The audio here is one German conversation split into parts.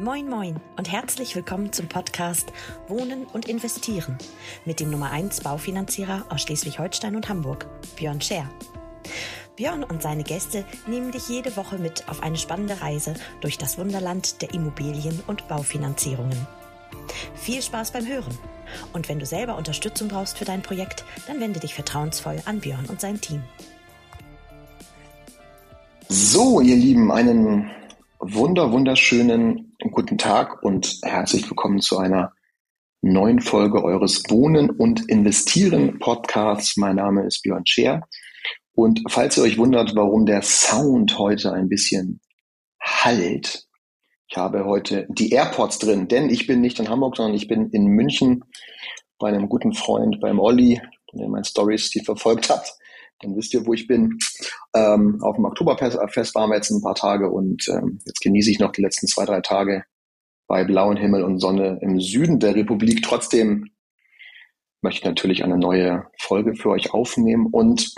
Moin Moin und herzlich willkommen zum Podcast Wohnen und Investieren mit dem Nummer 1 Baufinanzierer aus Schleswig-Holstein und Hamburg, Björn Scher. Björn und seine Gäste nehmen dich jede Woche mit auf eine spannende Reise durch das Wunderland der Immobilien- und Baufinanzierungen. Viel Spaß beim Hören. Und wenn du selber Unterstützung brauchst für dein Projekt, dann wende dich vertrauensvoll an Björn und sein Team. So, ihr Lieben, einen wunder, wunderschönen guten Tag und herzlich willkommen zu einer neuen Folge eures Wohnen und Investieren Podcasts. Mein Name ist Björn Scher. Und falls ihr euch wundert, warum der Sound heute ein bisschen halt, ich habe heute die AirPods drin, denn ich bin nicht in Hamburg, sondern ich bin in München bei einem guten Freund, beim Olli, der meine Stories, die verfolgt hat dann wisst ihr, wo ich bin. Ähm, auf dem Oktoberfest waren wir jetzt ein paar Tage und ähm, jetzt genieße ich noch die letzten zwei, drei Tage bei blauem Himmel und Sonne im Süden der Republik. Trotzdem möchte ich natürlich eine neue Folge für euch aufnehmen und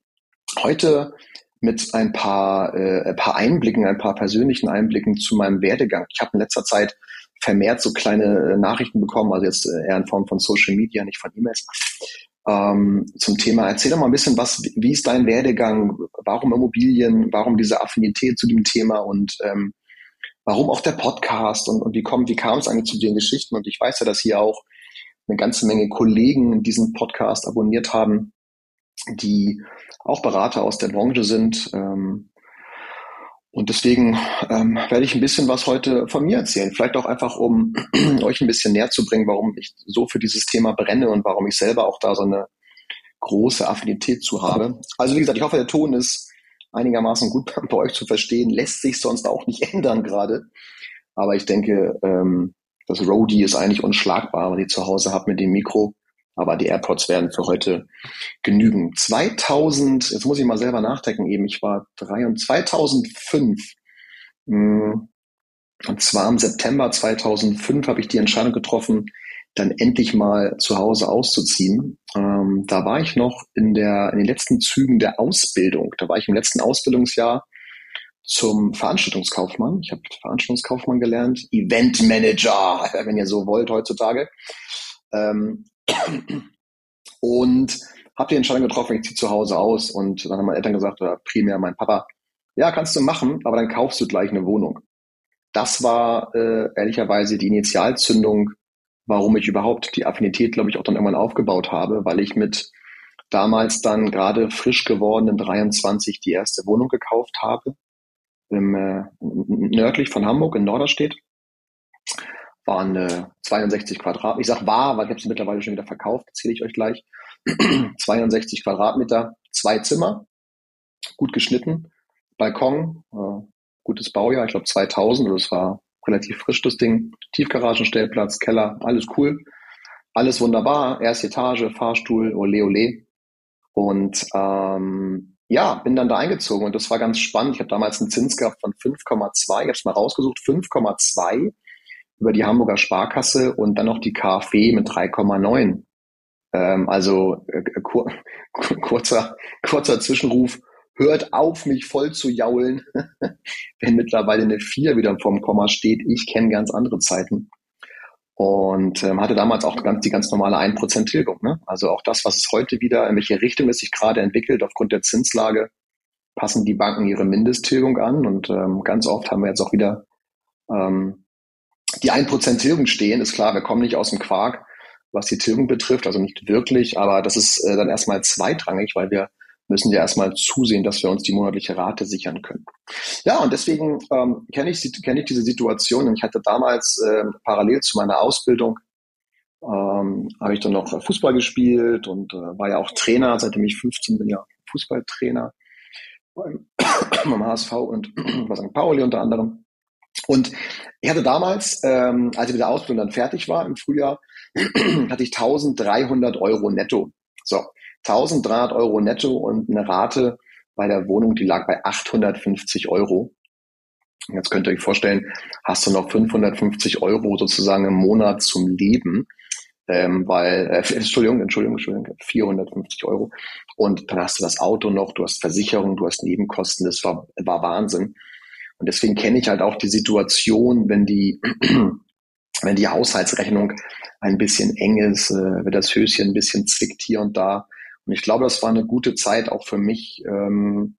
heute mit ein paar, äh, ein paar Einblicken, ein paar persönlichen Einblicken zu meinem Werdegang. Ich habe in letzter Zeit vermehrt so kleine äh, Nachrichten bekommen, also jetzt äh, eher in Form von Social Media, nicht von E-Mails, ähm, zum Thema. Erzähl doch mal ein bisschen, was, wie ist dein Werdegang? Warum Immobilien? Warum diese Affinität zu dem Thema? Und ähm, warum auch der Podcast? Und, und wie, kommt, wie kam es eigentlich zu den Geschichten? Und ich weiß ja, dass hier auch eine ganze Menge Kollegen diesen Podcast abonniert haben, die auch Berater aus der Branche sind. Ähm, und deswegen ähm, werde ich ein bisschen was heute von mir erzählen. Vielleicht auch einfach, um euch ein bisschen näher zu bringen, warum ich so für dieses Thema brenne und warum ich selber auch da so eine große Affinität zu habe. Also wie gesagt, ich hoffe, der Ton ist einigermaßen gut bei euch zu verstehen. Lässt sich sonst auch nicht ändern gerade. Aber ich denke, ähm, das Roadie ist eigentlich unschlagbar, was ich zu Hause habe mit dem Mikro. Aber die AirPods werden für heute genügen. 2000, jetzt muss ich mal selber nachdenken eben, ich war drei und 2005, hm, und zwar im September 2005 habe ich die Entscheidung getroffen, dann endlich mal zu Hause auszuziehen. Ähm, da war ich noch in, der, in den letzten Zügen der Ausbildung. Da war ich im letzten Ausbildungsjahr zum Veranstaltungskaufmann. Ich habe Veranstaltungskaufmann gelernt, Eventmanager, wenn ihr so wollt heutzutage. Ähm, und habe die Entscheidung getroffen, ich ziehe zu Hause aus. Und dann haben meine Eltern gesagt, oder primär mein Papa, ja, kannst du machen, aber dann kaufst du gleich eine Wohnung. Das war äh, ehrlicherweise die Initialzündung, warum ich überhaupt die Affinität, glaube ich, auch dann irgendwann aufgebaut habe, weil ich mit damals dann gerade frisch gewordenen 23 die erste Wohnung gekauft habe, im, äh, nördlich von Hamburg in Norderstedt waren äh, 62 Quadratmeter. Ich sag war, weil ich habe es mittlerweile schon wieder verkauft, erzähle ich euch gleich. 62 Quadratmeter, zwei Zimmer, gut geschnitten, Balkon, äh, gutes Baujahr, ich glaube 2000, oder es war relativ frisch das Ding, Tiefgaragenstellplatz, Keller, alles cool, alles wunderbar, erste Etage, Fahrstuhl, ole ole. Und ähm, ja, bin dann da eingezogen und das war ganz spannend. Ich habe damals einen Zins gehabt von 5,2, ich habe es mal rausgesucht, 5,2 über die Hamburger Sparkasse und dann noch die KfW mit 3,9. Ähm, also äh, kur kurzer, kurzer Zwischenruf, hört auf, mich voll zu jaulen, wenn mittlerweile eine 4 wieder vorm Komma steht. Ich kenne ganz andere Zeiten. Und ähm, hatte damals auch ganz, die ganz normale 1% Tilgung. Ne? Also auch das, was es heute wieder, in welche Richtung es sich gerade entwickelt, aufgrund der Zinslage, passen die Banken ihre Mindesttilgung an. Und ähm, ganz oft haben wir jetzt auch wieder ähm, die 1% Tilgung stehen, ist klar, wir kommen nicht aus dem Quark, was die Tilgung betrifft, also nicht wirklich, aber das ist äh, dann erstmal zweitrangig, weil wir müssen ja erstmal zusehen, dass wir uns die monatliche Rate sichern können. Ja, und deswegen ähm, kenne ich, kenn ich diese Situation und ich hatte damals äh, parallel zu meiner Ausbildung ähm, habe ich dann noch Fußball gespielt und äh, war ja auch Trainer, seitdem ich 15 bin, ja Fußballtrainer beim, beim HSV und bei St. Pauli unter anderem. Und ich hatte damals, ähm, als ich mit der Ausbildung dann fertig war im Frühjahr, hatte ich 1300 Euro netto. So, 1300 Euro netto und eine Rate bei der Wohnung, die lag bei 850 Euro. Jetzt könnt ihr euch vorstellen, hast du noch 550 Euro sozusagen im Monat zum Leben, ähm, weil, äh, Entschuldigung, Entschuldigung, Entschuldigung, 450 Euro. Und dann hast du das Auto noch, du hast Versicherung, du hast Nebenkosten, das war, war Wahnsinn. Und deswegen kenne ich halt auch die Situation, wenn die, wenn die Haushaltsrechnung ein bisschen eng ist, äh, wenn das Höschen ein bisschen zwickt hier und da. Und ich glaube, das war eine gute Zeit auch für mich, ähm,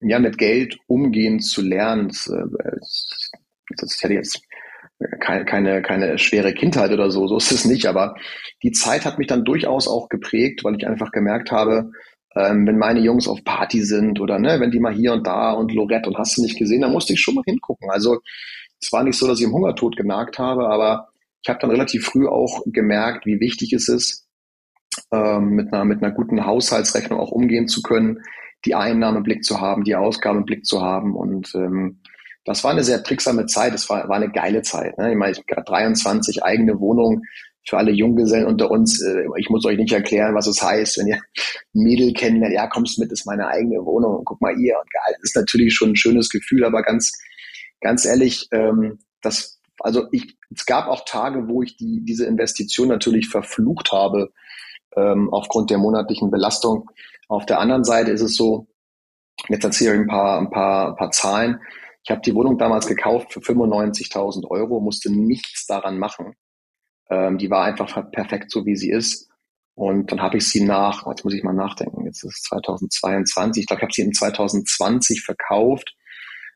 ja, mit Geld umgehen zu lernen. Das, äh, das hätte jetzt keine, keine, keine schwere Kindheit oder so, so ist es nicht, aber die Zeit hat mich dann durchaus auch geprägt, weil ich einfach gemerkt habe, ähm, wenn meine Jungs auf Party sind oder ne, wenn die mal hier und da und Lorette und hast du nicht gesehen, dann musste ich schon mal hingucken. Also es war nicht so, dass ich im Hungertod genagt habe, aber ich habe dann relativ früh auch gemerkt, wie wichtig es ist, ähm, mit, einer, mit einer guten Haushaltsrechnung auch umgehen zu können, die Einnahmen im Blick zu haben, die Ausgaben im Blick zu haben. Und ähm, das war eine sehr tricksame Zeit, es war, war eine geile Zeit. Ne? Ich meine, ich habe 23 eigene Wohnungen für alle Junggesellen unter uns. Äh, ich muss euch nicht erklären, was es heißt, wenn ihr Mädel kennenlernt, ja, kommst mit, ist meine eigene Wohnung, guck mal ihr. Und geil, ist natürlich schon ein schönes Gefühl, aber ganz, ganz ehrlich, ähm, das also ich, es gab auch Tage, wo ich die, diese Investition natürlich verflucht habe, ähm, aufgrund der monatlichen Belastung. Auf der anderen Seite ist es so, jetzt erzähle ich ein paar, ein paar, ein paar Zahlen. Ich habe die Wohnung damals gekauft für 95.000 Euro, musste nichts daran machen. Ähm, die war einfach perfekt so, wie sie ist. Und dann habe ich sie nach, jetzt muss ich mal nachdenken, jetzt ist es 2022, ich glaube, ich habe sie in 2020 verkauft,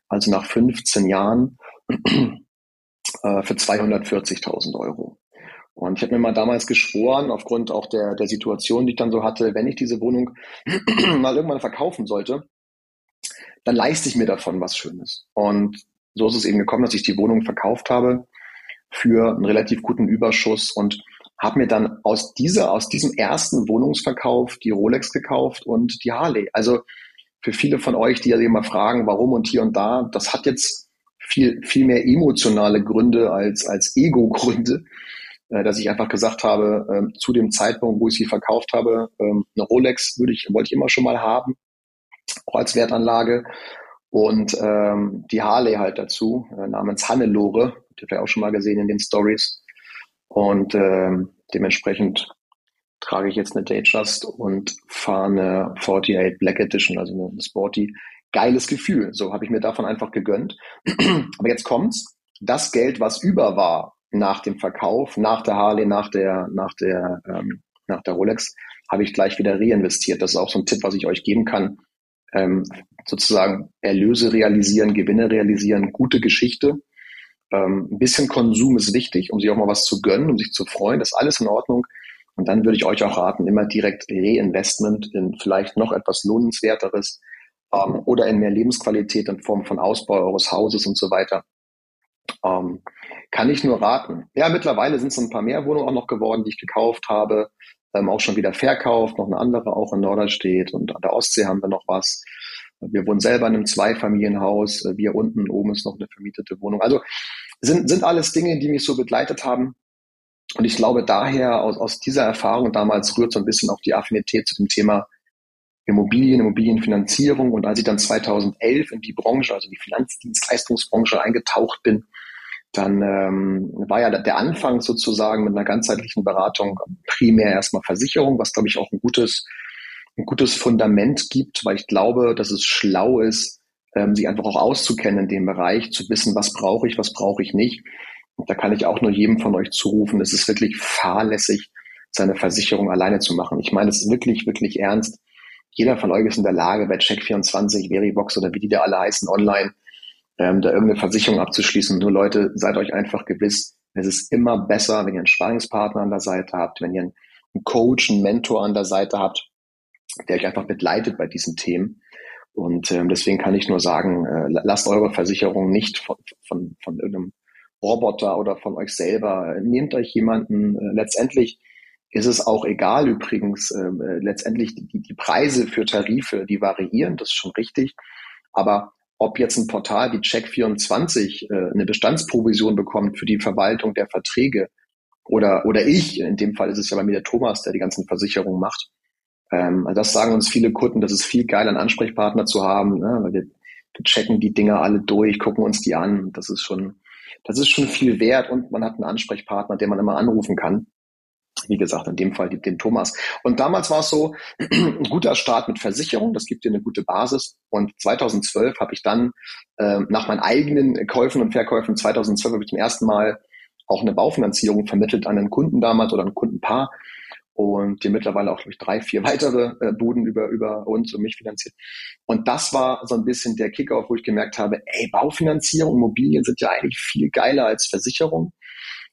also nach 15 Jahren äh, für 240.000 Euro. Und ich habe mir mal damals geschworen, aufgrund auch der, der Situation, die ich dann so hatte, wenn ich diese Wohnung mal irgendwann verkaufen sollte, dann leiste ich mir davon was Schönes. Und so ist es eben gekommen, dass ich die Wohnung verkauft habe für einen relativ guten Überschuss und habe mir dann aus dieser, aus diesem ersten Wohnungsverkauf die Rolex gekauft und die Harley. Also für viele von euch, die ja immer fragen, warum und hier und da, das hat jetzt viel, viel mehr emotionale Gründe als, als Ego-Gründe, äh, dass ich einfach gesagt habe, äh, zu dem Zeitpunkt, wo ich sie verkauft habe, äh, eine Rolex würde ich, wollte ich immer schon mal haben, auch als Wertanlage. Und ähm, die Harley halt dazu, äh, namens Hannelore, habt ihr auch schon mal gesehen in den Stories. Und ähm, dementsprechend trage ich jetzt eine Datejust und fahre eine 48 Black Edition, also eine Sporty, geiles Gefühl. So habe ich mir davon einfach gegönnt. Aber jetzt kommt's. Das Geld, was über war nach dem Verkauf, nach der Harley, nach der, nach der, ähm, nach der Rolex, habe ich gleich wieder reinvestiert. Das ist auch so ein Tipp, was ich euch geben kann. Ähm, sozusagen Erlöse realisieren, Gewinne realisieren, gute Geschichte. Ähm, ein bisschen Konsum ist wichtig, um sich auch mal was zu gönnen, um sich zu freuen. Das ist alles in Ordnung. Und dann würde ich euch auch raten, immer direkt Reinvestment in vielleicht noch etwas lohnenswerteres, ähm, oder in mehr Lebensqualität in Form von Ausbau eures Hauses und so weiter. Ähm, kann ich nur raten. Ja, mittlerweile sind es ein paar mehr Wohnungen auch noch geworden, die ich gekauft habe, ähm, auch schon wieder verkauft, noch eine andere auch in Norderstedt und an der Ostsee haben wir noch was. Wir wohnen selber in einem Zweifamilienhaus, wir unten, oben ist noch eine vermietete Wohnung. Also sind, sind alles Dinge, die mich so begleitet haben. Und ich glaube daher, aus, aus dieser Erfahrung damals rührt so ein bisschen auch die Affinität zu dem Thema Immobilien, Immobilienfinanzierung. Und als ich dann 2011 in die Branche, also die Finanzdienstleistungsbranche eingetaucht bin, dann ähm, war ja der Anfang sozusagen mit einer ganzheitlichen Beratung primär erstmal Versicherung, was glaube ich auch ein gutes, ein gutes Fundament gibt, weil ich glaube, dass es schlau ist, ähm, sich einfach auch auszukennen in dem Bereich, zu wissen, was brauche ich, was brauche ich nicht. Und da kann ich auch nur jedem von euch zurufen, es ist wirklich fahrlässig, seine Versicherung alleine zu machen. Ich meine es ist wirklich, wirklich ernst jeder von euch ist in der Lage, bei Check24, Veribox oder wie die da alle heißen, online, ähm, da irgendeine Versicherung abzuschließen. Nur Leute, seid euch einfach gewiss, es ist immer besser, wenn ihr einen Sparingspartner an der Seite habt, wenn ihr einen Coach, einen Mentor an der Seite habt, der euch einfach begleitet bei diesen Themen. Und ähm, deswegen kann ich nur sagen, äh, lasst eure Versicherung nicht von, von, von irgendeinem Roboter oder von euch selber. Nehmt euch jemanden. Äh, letztendlich ist es auch egal übrigens, ähm, äh, letztendlich die, die Preise für Tarife, die variieren, das ist schon richtig. Aber ob jetzt ein Portal wie Check24 äh, eine Bestandsprovision bekommt für die Verwaltung der Verträge oder, oder ich, in dem Fall ist es ja bei mir der Thomas, der die ganzen Versicherungen macht. Ähm, also das sagen uns viele Kunden, das ist viel geil, einen Ansprechpartner zu haben, ne? weil wir, wir checken die Dinger alle durch, gucken uns die an. Das ist schon, das ist schon viel wert und man hat einen Ansprechpartner, den man immer anrufen kann wie gesagt, in dem Fall den Thomas. Und damals war es so, ein guter Start mit Versicherung, das gibt dir eine gute Basis. Und 2012 habe ich dann äh, nach meinen eigenen Käufen und Verkäufen, 2012 habe ich zum ersten Mal auch eine Baufinanzierung vermittelt an einen Kunden damals oder ein Kundenpaar und die mittlerweile auch, glaube drei, vier weitere äh, Buden über, über uns und mich finanziert. Und das war so ein bisschen der Kickoff, wo ich gemerkt habe, ey, Baufinanzierung, Immobilien sind ja eigentlich viel geiler als Versicherung.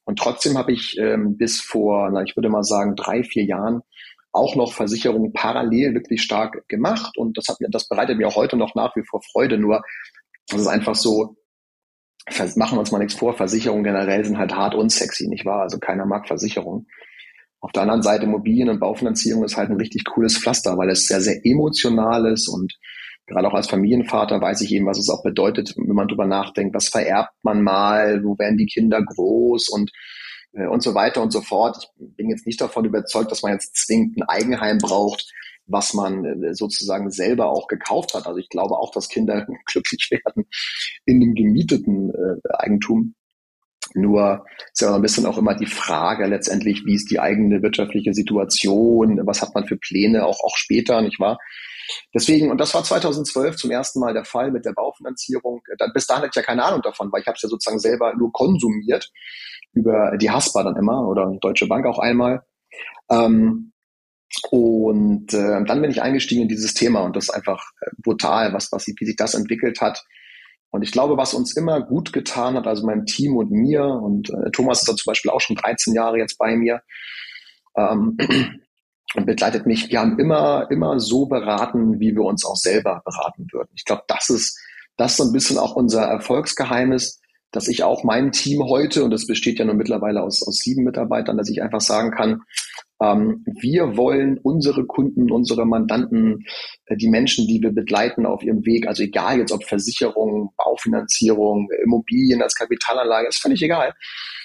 Und trotzdem habe ich ähm, bis vor, na, ich würde mal sagen, drei, vier Jahren auch noch Versicherungen parallel wirklich stark gemacht. Und das hat mir, das bereitet mir auch heute noch nach wie vor Freude. Nur, das ist einfach so, machen wir uns mal nichts vor, Versicherungen generell sind halt hart und sexy, nicht wahr? Also keiner mag Versicherungen. Auf der anderen Seite Immobilien- und Baufinanzierung ist halt ein richtig cooles Pflaster, weil es sehr, sehr emotional ist und gerade auch als Familienvater weiß ich eben, was es auch bedeutet, wenn man drüber nachdenkt, was vererbt man mal, wo werden die Kinder groß und äh, und so weiter und so fort. Ich bin jetzt nicht davon überzeugt, dass man jetzt zwingend ein Eigenheim braucht, was man äh, sozusagen selber auch gekauft hat. Also ich glaube auch, dass Kinder glücklich werden in dem gemieteten äh, Eigentum. Nur ist ja ein bisschen auch immer die Frage letztendlich, wie ist die eigene wirtschaftliche Situation, was hat man für Pläne, auch, auch später, nicht wahr? Deswegen, und das war 2012 zum ersten Mal der Fall mit der Baufinanzierung. Bis dahin hatte ich ja keine Ahnung davon, weil ich habe es ja sozusagen selber nur konsumiert über die Haspa dann immer oder Deutsche Bank auch einmal. Ähm, und äh, dann bin ich eingestiegen in dieses Thema und das ist einfach äh, brutal, was, was, wie sich das entwickelt hat. Und ich glaube, was uns immer gut getan hat, also meinem Team und mir, und äh, Thomas ist da zum Beispiel auch schon 13 Jahre jetzt bei mir, ähm, und begleitet mich. Wir haben immer, immer so beraten, wie wir uns auch selber beraten würden. Ich glaube, das ist, das ist so ein bisschen auch unser Erfolgsgeheimnis, dass ich auch mein Team heute, und das besteht ja nun mittlerweile aus, aus sieben Mitarbeitern, dass ich einfach sagen kann, wir wollen unsere Kunden, unsere Mandanten, äh, die Menschen, die wir begleiten auf ihrem Weg, also egal jetzt ob Versicherung, Baufinanzierung, Immobilien als Kapitalanlage, ist völlig egal.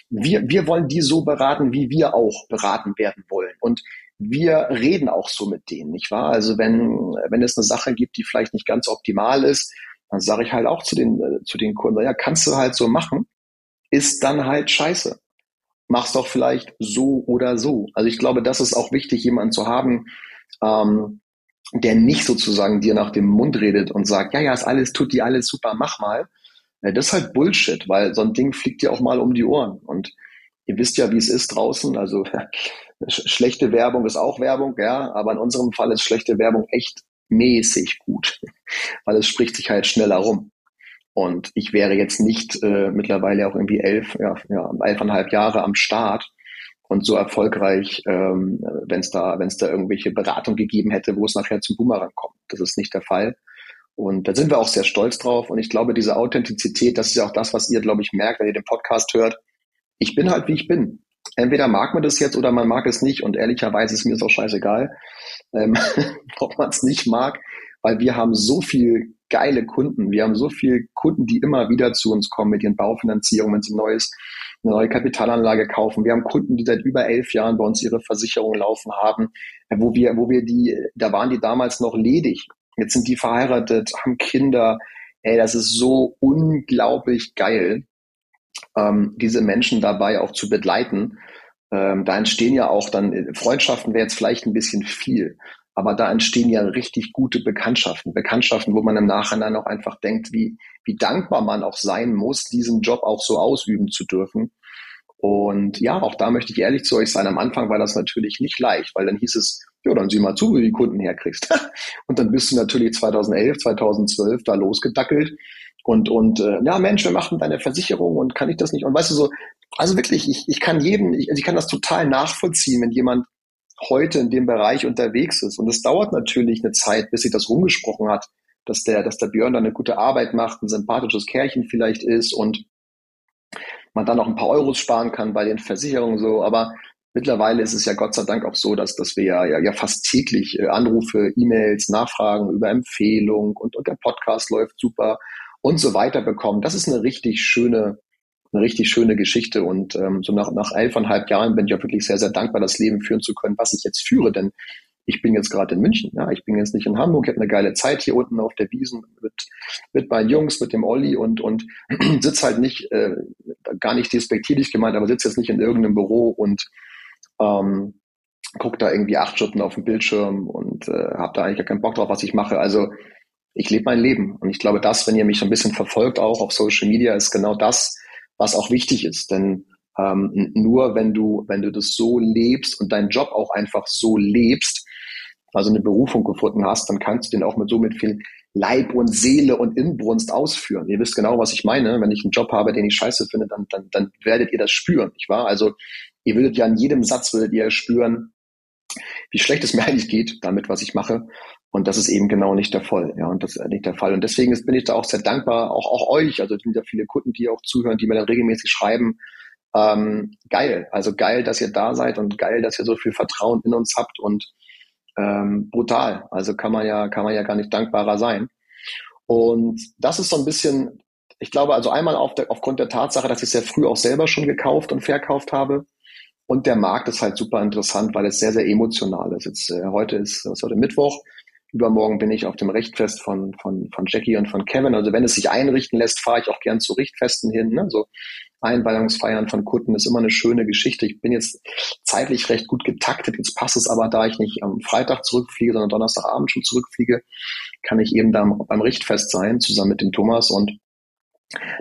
Wir, wir wollen die so beraten, wie wir auch beraten werden wollen. Und wir reden auch so mit denen, nicht wahr? Also wenn, wenn es eine Sache gibt, die vielleicht nicht ganz optimal ist, dann sage ich halt auch zu den, äh, zu den Kunden, ja, kannst du halt so machen, ist dann halt scheiße mach's doch vielleicht so oder so. Also ich glaube, das ist auch wichtig, jemanden zu haben, ähm, der nicht sozusagen dir nach dem Mund redet und sagt, ja, ja, ist alles, tut dir alles super, mach mal. Das ist halt Bullshit, weil so ein Ding fliegt dir auch mal um die Ohren. Und ihr wisst ja, wie es ist draußen. Also schlechte Werbung ist auch Werbung, ja, aber in unserem Fall ist schlechte Werbung echt mäßig gut, weil es spricht sich halt schneller rum. Und ich wäre jetzt nicht äh, mittlerweile auch irgendwie elf, ja, ja, elfeinhalb Jahre am Start und so erfolgreich, ähm, wenn es da, wenn es da irgendwelche Beratung gegeben hätte, wo es nachher zum Boomerang kommt. Das ist nicht der Fall. Und da sind wir auch sehr stolz drauf. Und ich glaube, diese Authentizität, das ist ja auch das, was ihr, glaube ich, merkt, wenn ihr den Podcast hört. Ich bin halt, wie ich bin. Entweder mag man das jetzt oder man mag es nicht. Und ehrlicherweise ist mir es auch scheißegal, ähm, ob man es nicht mag, weil wir haben so viel geile Kunden. Wir haben so viele Kunden, die immer wieder zu uns kommen mit ihren Baufinanzierungen, wenn sie ein neues, eine neue Kapitalanlage kaufen. Wir haben Kunden, die seit über elf Jahren bei uns ihre Versicherung laufen haben, wo wir, wo wir die, da waren die damals noch ledig. Jetzt sind die verheiratet, haben Kinder. Ey, das ist so unglaublich geil, ähm, diese Menschen dabei auch zu begleiten. Ähm, da entstehen ja auch dann, Freundschaften wäre jetzt vielleicht ein bisschen viel, aber da entstehen ja richtig gute Bekanntschaften. Bekanntschaften, wo man im Nachhinein auch einfach denkt, wie, wie dankbar man auch sein muss, diesen Job auch so ausüben zu dürfen. Und ja, auch da möchte ich ehrlich zu euch sein. Am Anfang war das natürlich nicht leicht, weil dann hieß es, ja, dann sieh mal zu, wie du die Kunden herkriegst. und dann bist du natürlich 2011, 2012 da losgedackelt und, und äh, ja, Mensch, wir machen deine Versicherung und kann ich das nicht? Und weißt du so, also wirklich, ich, ich kann jeden, ich, also ich kann das total nachvollziehen, wenn jemand heute in dem Bereich unterwegs ist. Und es dauert natürlich eine Zeit, bis sich das rumgesprochen hat, dass der, dass der Björn da eine gute Arbeit macht, ein sympathisches Kerlchen vielleicht ist und man dann auch ein paar Euros sparen kann bei den Versicherungen so. Aber mittlerweile ist es ja Gott sei Dank auch so, dass, dass wir ja, ja, ja fast täglich äh, Anrufe, E-Mails, Nachfragen über Empfehlung und, und der Podcast läuft super und so weiter bekommen. Das ist eine richtig schöne, eine richtig schöne Geschichte. Und ähm, so nach, nach elfeinhalb Jahren bin ich auch wirklich sehr, sehr dankbar, das Leben führen zu können, was ich jetzt führe. Denn ich bin jetzt gerade in München, ja, ich bin jetzt nicht in Hamburg, ich habe eine geile Zeit hier unten auf der Wiesen mit, mit meinen Jungs, mit dem Olli und, und sitze halt nicht, äh, gar nicht despektierlich gemeint, aber sitze jetzt nicht in irgendeinem Büro und ähm, gucke da irgendwie acht Stunden auf dem Bildschirm und äh, habe da eigentlich gar keinen Bock drauf, was ich mache. Also ich lebe mein Leben. Und ich glaube, das, wenn ihr mich so ein bisschen verfolgt, auch auf Social Media, ist genau das, was auch wichtig ist. Denn ähm, nur wenn du, wenn du das so lebst und deinen Job auch einfach so lebst, also eine Berufung gefunden hast, dann kannst du den auch mit so mit viel Leib und Seele und Inbrunst ausführen. Ihr wisst genau, was ich meine. Wenn ich einen Job habe, den ich scheiße finde, dann, dann, dann werdet ihr das spüren, nicht wahr? Also ihr würdet ja an jedem Satz würdet ihr spüren, wie schlecht es mir eigentlich geht damit, was ich mache. Und das ist eben genau nicht der Fall. Ja, und das ist nicht der Fall. Und deswegen bin ich da auch sehr dankbar, auch, auch euch. Also es sind ja viele Kunden, die auch zuhören, die mir dann regelmäßig schreiben. Ähm, geil. Also geil, dass ihr da seid und geil, dass ihr so viel Vertrauen in uns habt und ähm, brutal. Also kann man ja, kann man ja gar nicht dankbarer sein. Und das ist so ein bisschen, ich glaube, also einmal auf der, aufgrund der Tatsache, dass ich sehr früh auch selber schon gekauft und verkauft habe. Und der Markt ist halt super interessant, weil es sehr, sehr emotional ist. Jetzt, äh, heute ist, was ist heute Mittwoch. Übermorgen bin ich auf dem Richtfest von, von, von Jackie und von Kevin. Also wenn es sich einrichten lässt, fahre ich auch gern zu Richtfesten hin. Ne? So Einweihungsfeiern von Kunden ist immer eine schöne Geschichte. Ich bin jetzt zeitlich recht gut getaktet. Jetzt passt es aber, da ich nicht am Freitag zurückfliege, sondern Donnerstagabend schon zurückfliege, kann ich eben da beim Richtfest sein, zusammen mit dem Thomas. Und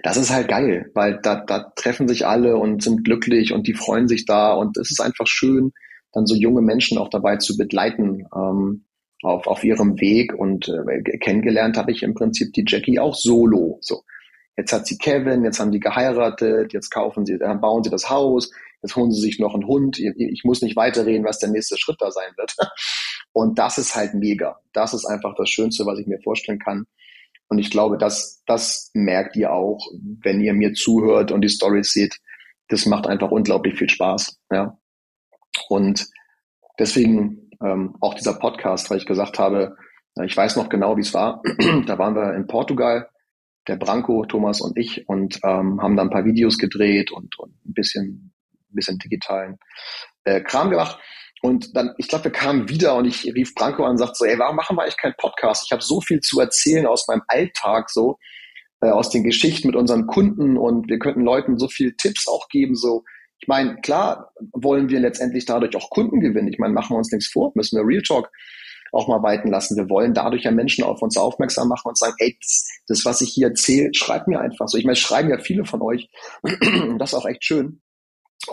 das ist halt geil, weil da, da treffen sich alle und sind glücklich und die freuen sich da. Und es ist einfach schön, dann so junge Menschen auch dabei zu begleiten. Ähm, auf, auf ihrem Weg und äh, kennengelernt habe ich im Prinzip die Jackie auch solo. So. Jetzt hat sie Kevin, jetzt haben die geheiratet, jetzt kaufen sie, dann bauen sie das Haus, jetzt holen sie sich noch einen Hund. Ich muss nicht weiterreden, was der nächste Schritt da sein wird. Und das ist halt mega. Das ist einfach das Schönste, was ich mir vorstellen kann. Und ich glaube, das, das merkt ihr auch, wenn ihr mir zuhört und die Stories seht. Das macht einfach unglaublich viel Spaß. Ja. Und deswegen ähm, auch dieser Podcast, weil ich gesagt habe, ich weiß noch genau, wie es war. da waren wir in Portugal, der Branko, Thomas und ich, und ähm, haben da ein paar Videos gedreht und, und ein bisschen, bisschen digitalen äh, Kram gemacht. Und dann, ich glaube, wir kamen wieder und ich rief Branko an und sagte so, ey, warum machen wir eigentlich keinen Podcast? Ich habe so viel zu erzählen aus meinem Alltag, so äh, aus den Geschichten mit unseren Kunden und wir könnten Leuten so viel Tipps auch geben, so ich meine, klar wollen wir letztendlich dadurch auch Kunden gewinnen. Ich meine, machen wir uns nichts vor, müssen wir Real Talk auch mal walten lassen. Wir wollen dadurch ja Menschen auf uns aufmerksam machen und sagen, ey, das, das was ich hier erzähle, schreibt mir einfach so. Ich meine, schreiben ja viele von euch. das ist auch echt schön.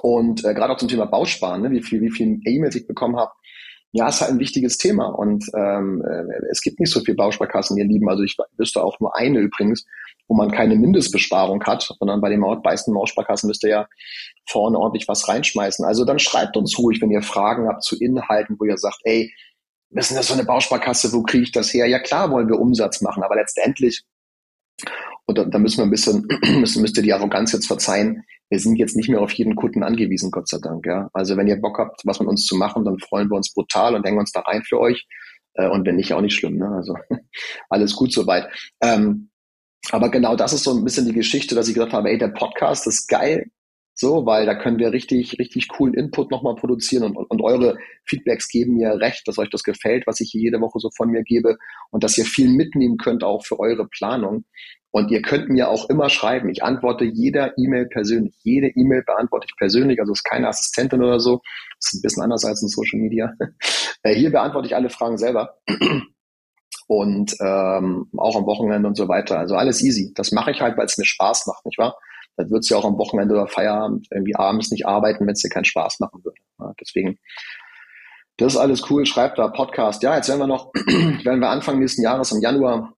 Und äh, gerade auch zum Thema Bausparen, ne, wie viel, wie viel E-Mails ich bekommen habe. Ja, ist halt ein wichtiges Thema und ähm, äh, es gibt nicht so viele Bausparkassen, ihr Lieben. Also ich wüsste auch nur eine übrigens, wo man keine Mindestbesparung hat, sondern bei den meisten Bausparkassen müsst ihr ja vorne ordentlich was reinschmeißen. Also dann schreibt uns ruhig, wenn ihr Fragen habt zu Inhalten, wo ihr sagt, ey, ist das so eine Bausparkasse, wo kriege ich das her? Ja klar wollen wir Umsatz machen, aber letztendlich, und da, da müssen wir ein bisschen, müssen, müsst ihr die Arroganz jetzt verzeihen, wir sind jetzt nicht mehr auf jeden Kunden angewiesen, Gott sei Dank. Ja? Also wenn ihr Bock habt, was mit uns zu machen, dann freuen wir uns brutal und hängen uns da rein für euch. Äh, und wenn nicht, auch nicht schlimm. Ne? Also alles gut soweit. Ähm, aber genau das ist so ein bisschen die Geschichte, dass ich gedacht habe, ey, der Podcast ist geil, so, weil da können wir richtig, richtig coolen Input nochmal produzieren und, und, und eure Feedbacks geben mir recht, dass euch das gefällt, was ich hier jede Woche so von mir gebe und dass ihr viel mitnehmen könnt auch für eure Planung. Und ihr könnt mir auch immer schreiben. Ich antworte jeder E-Mail persönlich. Jede E-Mail beantworte ich persönlich. Also ist keine Assistentin oder so. Ist ein bisschen anders als in Social Media. Äh, hier beantworte ich alle Fragen selber und ähm, auch am Wochenende und so weiter. Also alles easy. Das mache ich halt, weil es mir Spaß macht, nicht wahr? Dann würdest du ja auch am Wochenende oder Feierabend irgendwie abends nicht arbeiten, wenn es dir keinen Spaß machen würde. Ja, deswegen, das ist alles cool. Schreibt da Podcast. Ja, jetzt werden wir noch, werden wir Anfang nächsten Jahres im Januar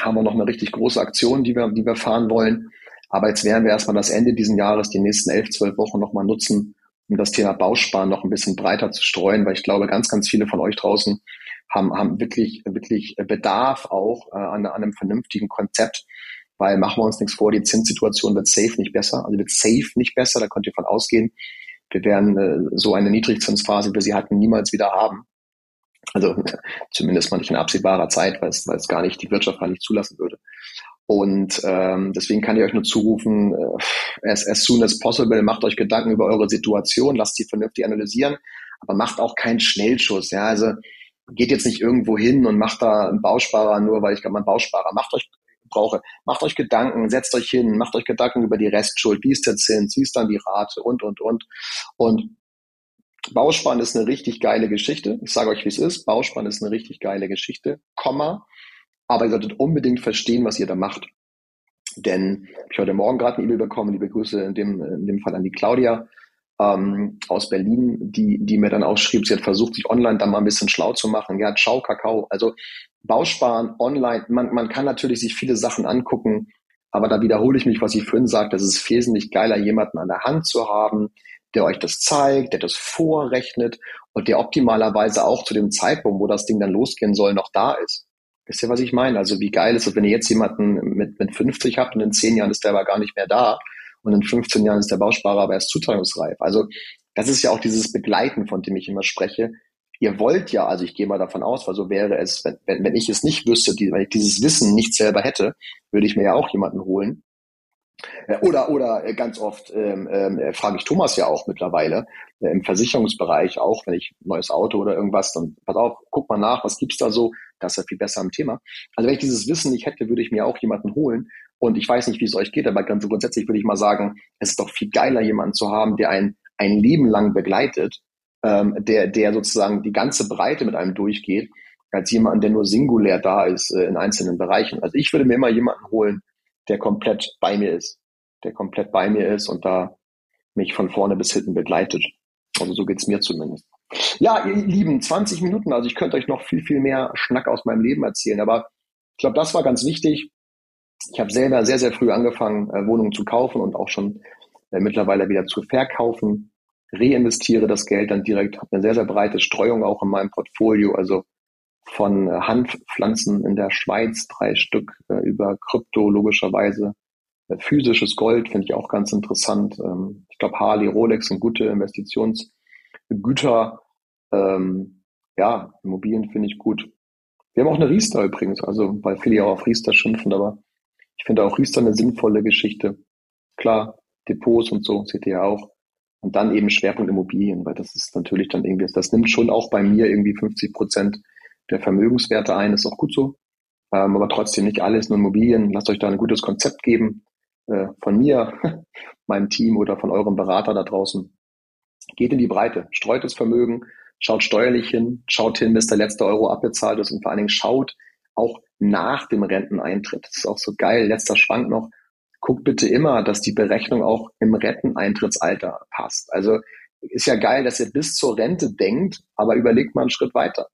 haben wir noch eine richtig große Aktion, die wir, die wir fahren wollen. Aber jetzt werden wir erstmal das Ende diesen Jahres, die nächsten elf, zwölf Wochen nochmal nutzen, um das Thema Bausparen noch ein bisschen breiter zu streuen, weil ich glaube, ganz, ganz viele von euch draußen haben, haben wirklich, wirklich Bedarf auch äh, an, an einem vernünftigen Konzept, weil machen wir uns nichts vor, die Zinssituation wird safe nicht besser, also wird safe nicht besser, da könnt ihr von ausgehen. Wir werden äh, so eine Niedrigzinsphase, wie wir sie hatten, niemals wieder haben. Also zumindest mal nicht in absehbarer Zeit, weil es, weil es gar nicht die Wirtschaft gar nicht zulassen würde. Und ähm, deswegen kann ich euch nur zurufen, äh, as, as soon as possible, macht euch Gedanken über eure Situation, lasst sie vernünftig analysieren, aber macht auch keinen Schnellschuss. Ja, also geht jetzt nicht irgendwo hin und macht da einen Bausparer nur, weil ich gerade mal einen Bausparer. Macht euch brauche. Macht euch Gedanken, setzt euch hin, macht euch Gedanken über die Restschuld, wie ist der Zins, wie ist dann die Rate und, und, und. Und Bausparen ist eine richtig geile Geschichte. Ich sage euch, wie es ist. Bausparen ist eine richtig geile Geschichte, Komma. Aber ihr solltet unbedingt verstehen, was ihr da macht. Denn ich heute Morgen gerade eine E-Mail bekommen, liebe Grüße in dem, in dem Fall an die Claudia ähm, aus Berlin, die, die mir dann auch schrieb, sie hat versucht, sich online dann mal ein bisschen schlau zu machen. Ja, ciao, Kakao. Also Bausparen online, man, man kann natürlich sich viele Sachen angucken, aber da wiederhole ich mich, was ich vorhin sagte, es ist wesentlich geiler, jemanden an der Hand zu haben, der euch das zeigt, der das vorrechnet und der optimalerweise auch zu dem Zeitpunkt, wo das Ding dann losgehen soll, noch da ist. Wisst ihr, was ich meine? Also wie geil ist es, wenn ihr jetzt jemanden mit, mit 50 habt und in 10 Jahren ist der aber gar nicht mehr da und in 15 Jahren ist der Bausparer aber erst zuteilungsreif. Also das ist ja auch dieses Begleiten, von dem ich immer spreche. Ihr wollt ja, also ich gehe mal davon aus, weil so wäre es, wenn, wenn, wenn ich es nicht wüsste, die, wenn ich dieses Wissen nicht selber hätte, würde ich mir ja auch jemanden holen, oder, oder äh, ganz oft ähm, äh, frage ich Thomas ja auch mittlerweile äh, im Versicherungsbereich auch, wenn ich ein neues Auto oder irgendwas, dann pass auf, guck mal nach, was gibt's da so, das ist ja viel besser am Thema. Also wenn ich dieses Wissen nicht hätte, würde ich mir auch jemanden holen. Und ich weiß nicht, wie es euch geht, aber ganz grundsätzlich würde ich mal sagen, es ist doch viel geiler, jemanden zu haben, der ein, ein Leben lang begleitet, ähm, der, der sozusagen die ganze Breite mit einem durchgeht, als jemanden, der nur singulär da ist äh, in einzelnen Bereichen. Also ich würde mir immer jemanden holen, der komplett bei mir ist, der komplett bei mir ist und da mich von vorne bis hinten begleitet. Also so geht's mir zumindest. Ja, ihr Lieben, 20 Minuten, also ich könnte euch noch viel, viel mehr Schnack aus meinem Leben erzählen, aber ich glaube, das war ganz wichtig. Ich habe selber sehr, sehr früh angefangen, äh, Wohnungen zu kaufen und auch schon äh, mittlerweile wieder zu verkaufen. Reinvestiere das Geld dann direkt, habe eine sehr, sehr breite Streuung auch in meinem Portfolio. Also von äh, Hanfpflanzen in der Schweiz, drei Stück äh, über Krypto logischerweise. Äh, physisches Gold finde ich auch ganz interessant. Ähm, ich glaube, Harley, Rolex sind gute Investitionsgüter. Ähm, ja, Immobilien finde ich gut. Wir haben auch eine Riester übrigens, also weil viele ja auch auf Riester schimpfen, aber ich finde auch Riester eine sinnvolle Geschichte. Klar, Depots und so, seht ihr ja auch. Und dann eben Schwerpunkt Immobilien, weil das ist natürlich dann irgendwie, das nimmt schon auch bei mir irgendwie 50 Prozent der Vermögenswerte ein, ist auch gut so. Ähm, aber trotzdem nicht alles nur Immobilien. Lasst euch da ein gutes Konzept geben äh, von mir, meinem Team oder von eurem Berater da draußen. Geht in die Breite, streut das Vermögen, schaut steuerlich hin, schaut hin, bis der letzte Euro abbezahlt ist und vor allen Dingen schaut auch nach dem Renteneintritt. Das ist auch so geil. Letzter Schwank noch. Guckt bitte immer, dass die Berechnung auch im Renteneintrittsalter passt. Also ist ja geil, dass ihr bis zur Rente denkt, aber überlegt mal einen Schritt weiter.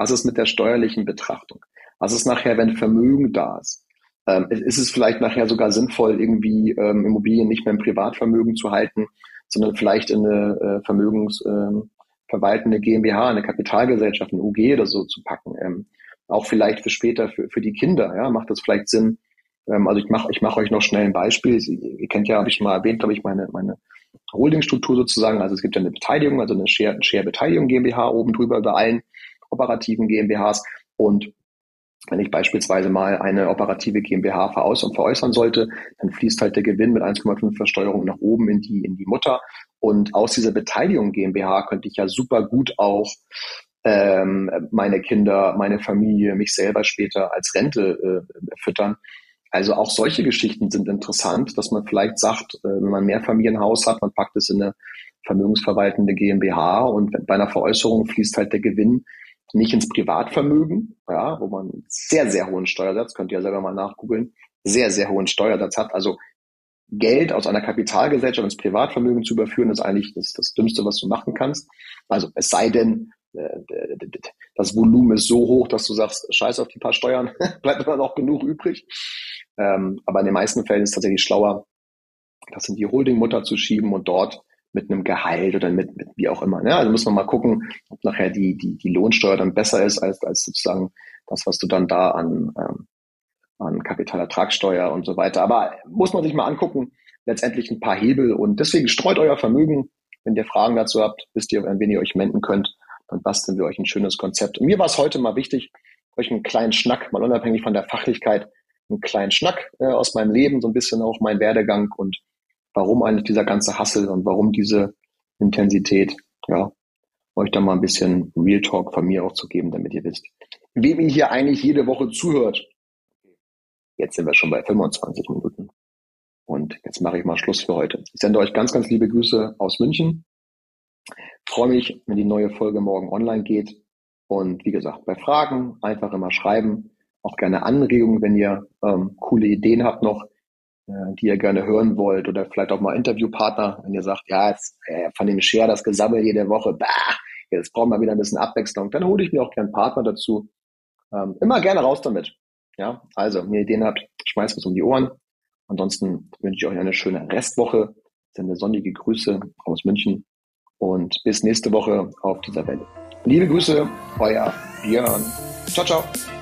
Was ist mit der steuerlichen Betrachtung? Was ist nachher, wenn Vermögen da ist? Ähm, ist es vielleicht nachher sogar sinnvoll, irgendwie ähm, Immobilien nicht mehr im Privatvermögen zu halten, sondern vielleicht in eine äh, vermögensverwaltende ähm, GmbH, eine Kapitalgesellschaft, eine UG oder so zu packen? Ähm, auch vielleicht für später, für, für die Kinder, ja, macht das vielleicht Sinn? Ähm, also ich mache ich mach euch noch schnell ein Beispiel. Ihr kennt ja, habe ich mal erwähnt, glaube ich, meine, meine Holdingstruktur sozusagen. Also es gibt ja eine Beteiligung, also eine Share-Beteiligung Share GmbH oben drüber über allen operativen GmbHs. Und wenn ich beispielsweise mal eine operative GmbH veraus und veräußern sollte, dann fließt halt der Gewinn mit 1,5 Versteuerung nach oben in die, in die Mutter. Und aus dieser Beteiligung GmbH könnte ich ja super gut auch ähm, meine Kinder, meine Familie, mich selber später als Rente äh, füttern. Also auch solche Geschichten sind interessant, dass man vielleicht sagt, äh, wenn man ein Mehrfamilienhaus hat, man packt es in eine vermögensverwaltende GmbH und bei einer Veräußerung fließt halt der Gewinn nicht ins Privatvermögen, ja, wo man sehr, sehr hohen Steuersatz, könnt ihr ja selber mal nachgoogeln, sehr, sehr hohen Steuersatz hat. Also Geld aus einer Kapitalgesellschaft ins Privatvermögen zu überführen, ist eigentlich das, das Dümmste, was du machen kannst. Also es sei denn, äh, das Volumen ist so hoch, dass du sagst, scheiß auf die paar Steuern, bleibt immer noch genug übrig. Ähm, aber in den meisten Fällen ist es tatsächlich schlauer, das in die Holdingmutter zu schieben und dort mit einem Gehalt oder mit, mit wie auch immer. Ne? Also muss man mal gucken, ob nachher die, die, die Lohnsteuer dann besser ist als, als sozusagen das, was du dann da an, ähm, an Kapitalertragssteuer und so weiter. Aber muss man sich mal angucken, letztendlich ein paar Hebel und deswegen streut euer Vermögen. Wenn ihr Fragen dazu habt, wisst ihr, an wen ihr euch wenden könnt, dann basteln wir euch ein schönes Konzept. Und mir war es heute mal wichtig, euch einen kleinen Schnack, mal unabhängig von der Fachlichkeit, einen kleinen Schnack äh, aus meinem Leben, so ein bisschen auch mein Werdegang und warum eigentlich dieser ganze Hassel und warum diese Intensität, ja, euch da mal ein bisschen Real Talk von mir auch zu geben, damit ihr wisst, wem ihr hier eigentlich jede Woche zuhört. Jetzt sind wir schon bei 25 Minuten. Und jetzt mache ich mal Schluss für heute. Ich sende euch ganz, ganz liebe Grüße aus München. freue mich, wenn die neue Folge morgen online geht. Und wie gesagt, bei Fragen einfach immer schreiben. Auch gerne Anregungen, wenn ihr ähm, coole Ideen habt noch, die ihr gerne hören wollt. Oder vielleicht auch mal Interviewpartner, wenn ihr sagt, ja, jetzt äh, von dem Share das Gesammel jede Woche, bah, jetzt brauchen wir wieder ein bisschen Abwechslung. Dann hole ich mir auch gerne Partner dazu. Ähm, immer gerne raus damit. Ja, also, wenn ihr Ideen habt, schmeißt es um die Ohren. Ansonsten wünsche ich euch eine schöne Restwoche. Sende sonnige Grüße aus München und bis nächste Woche auf dieser Welle. Liebe Grüße, euer Björn. Ciao, ciao.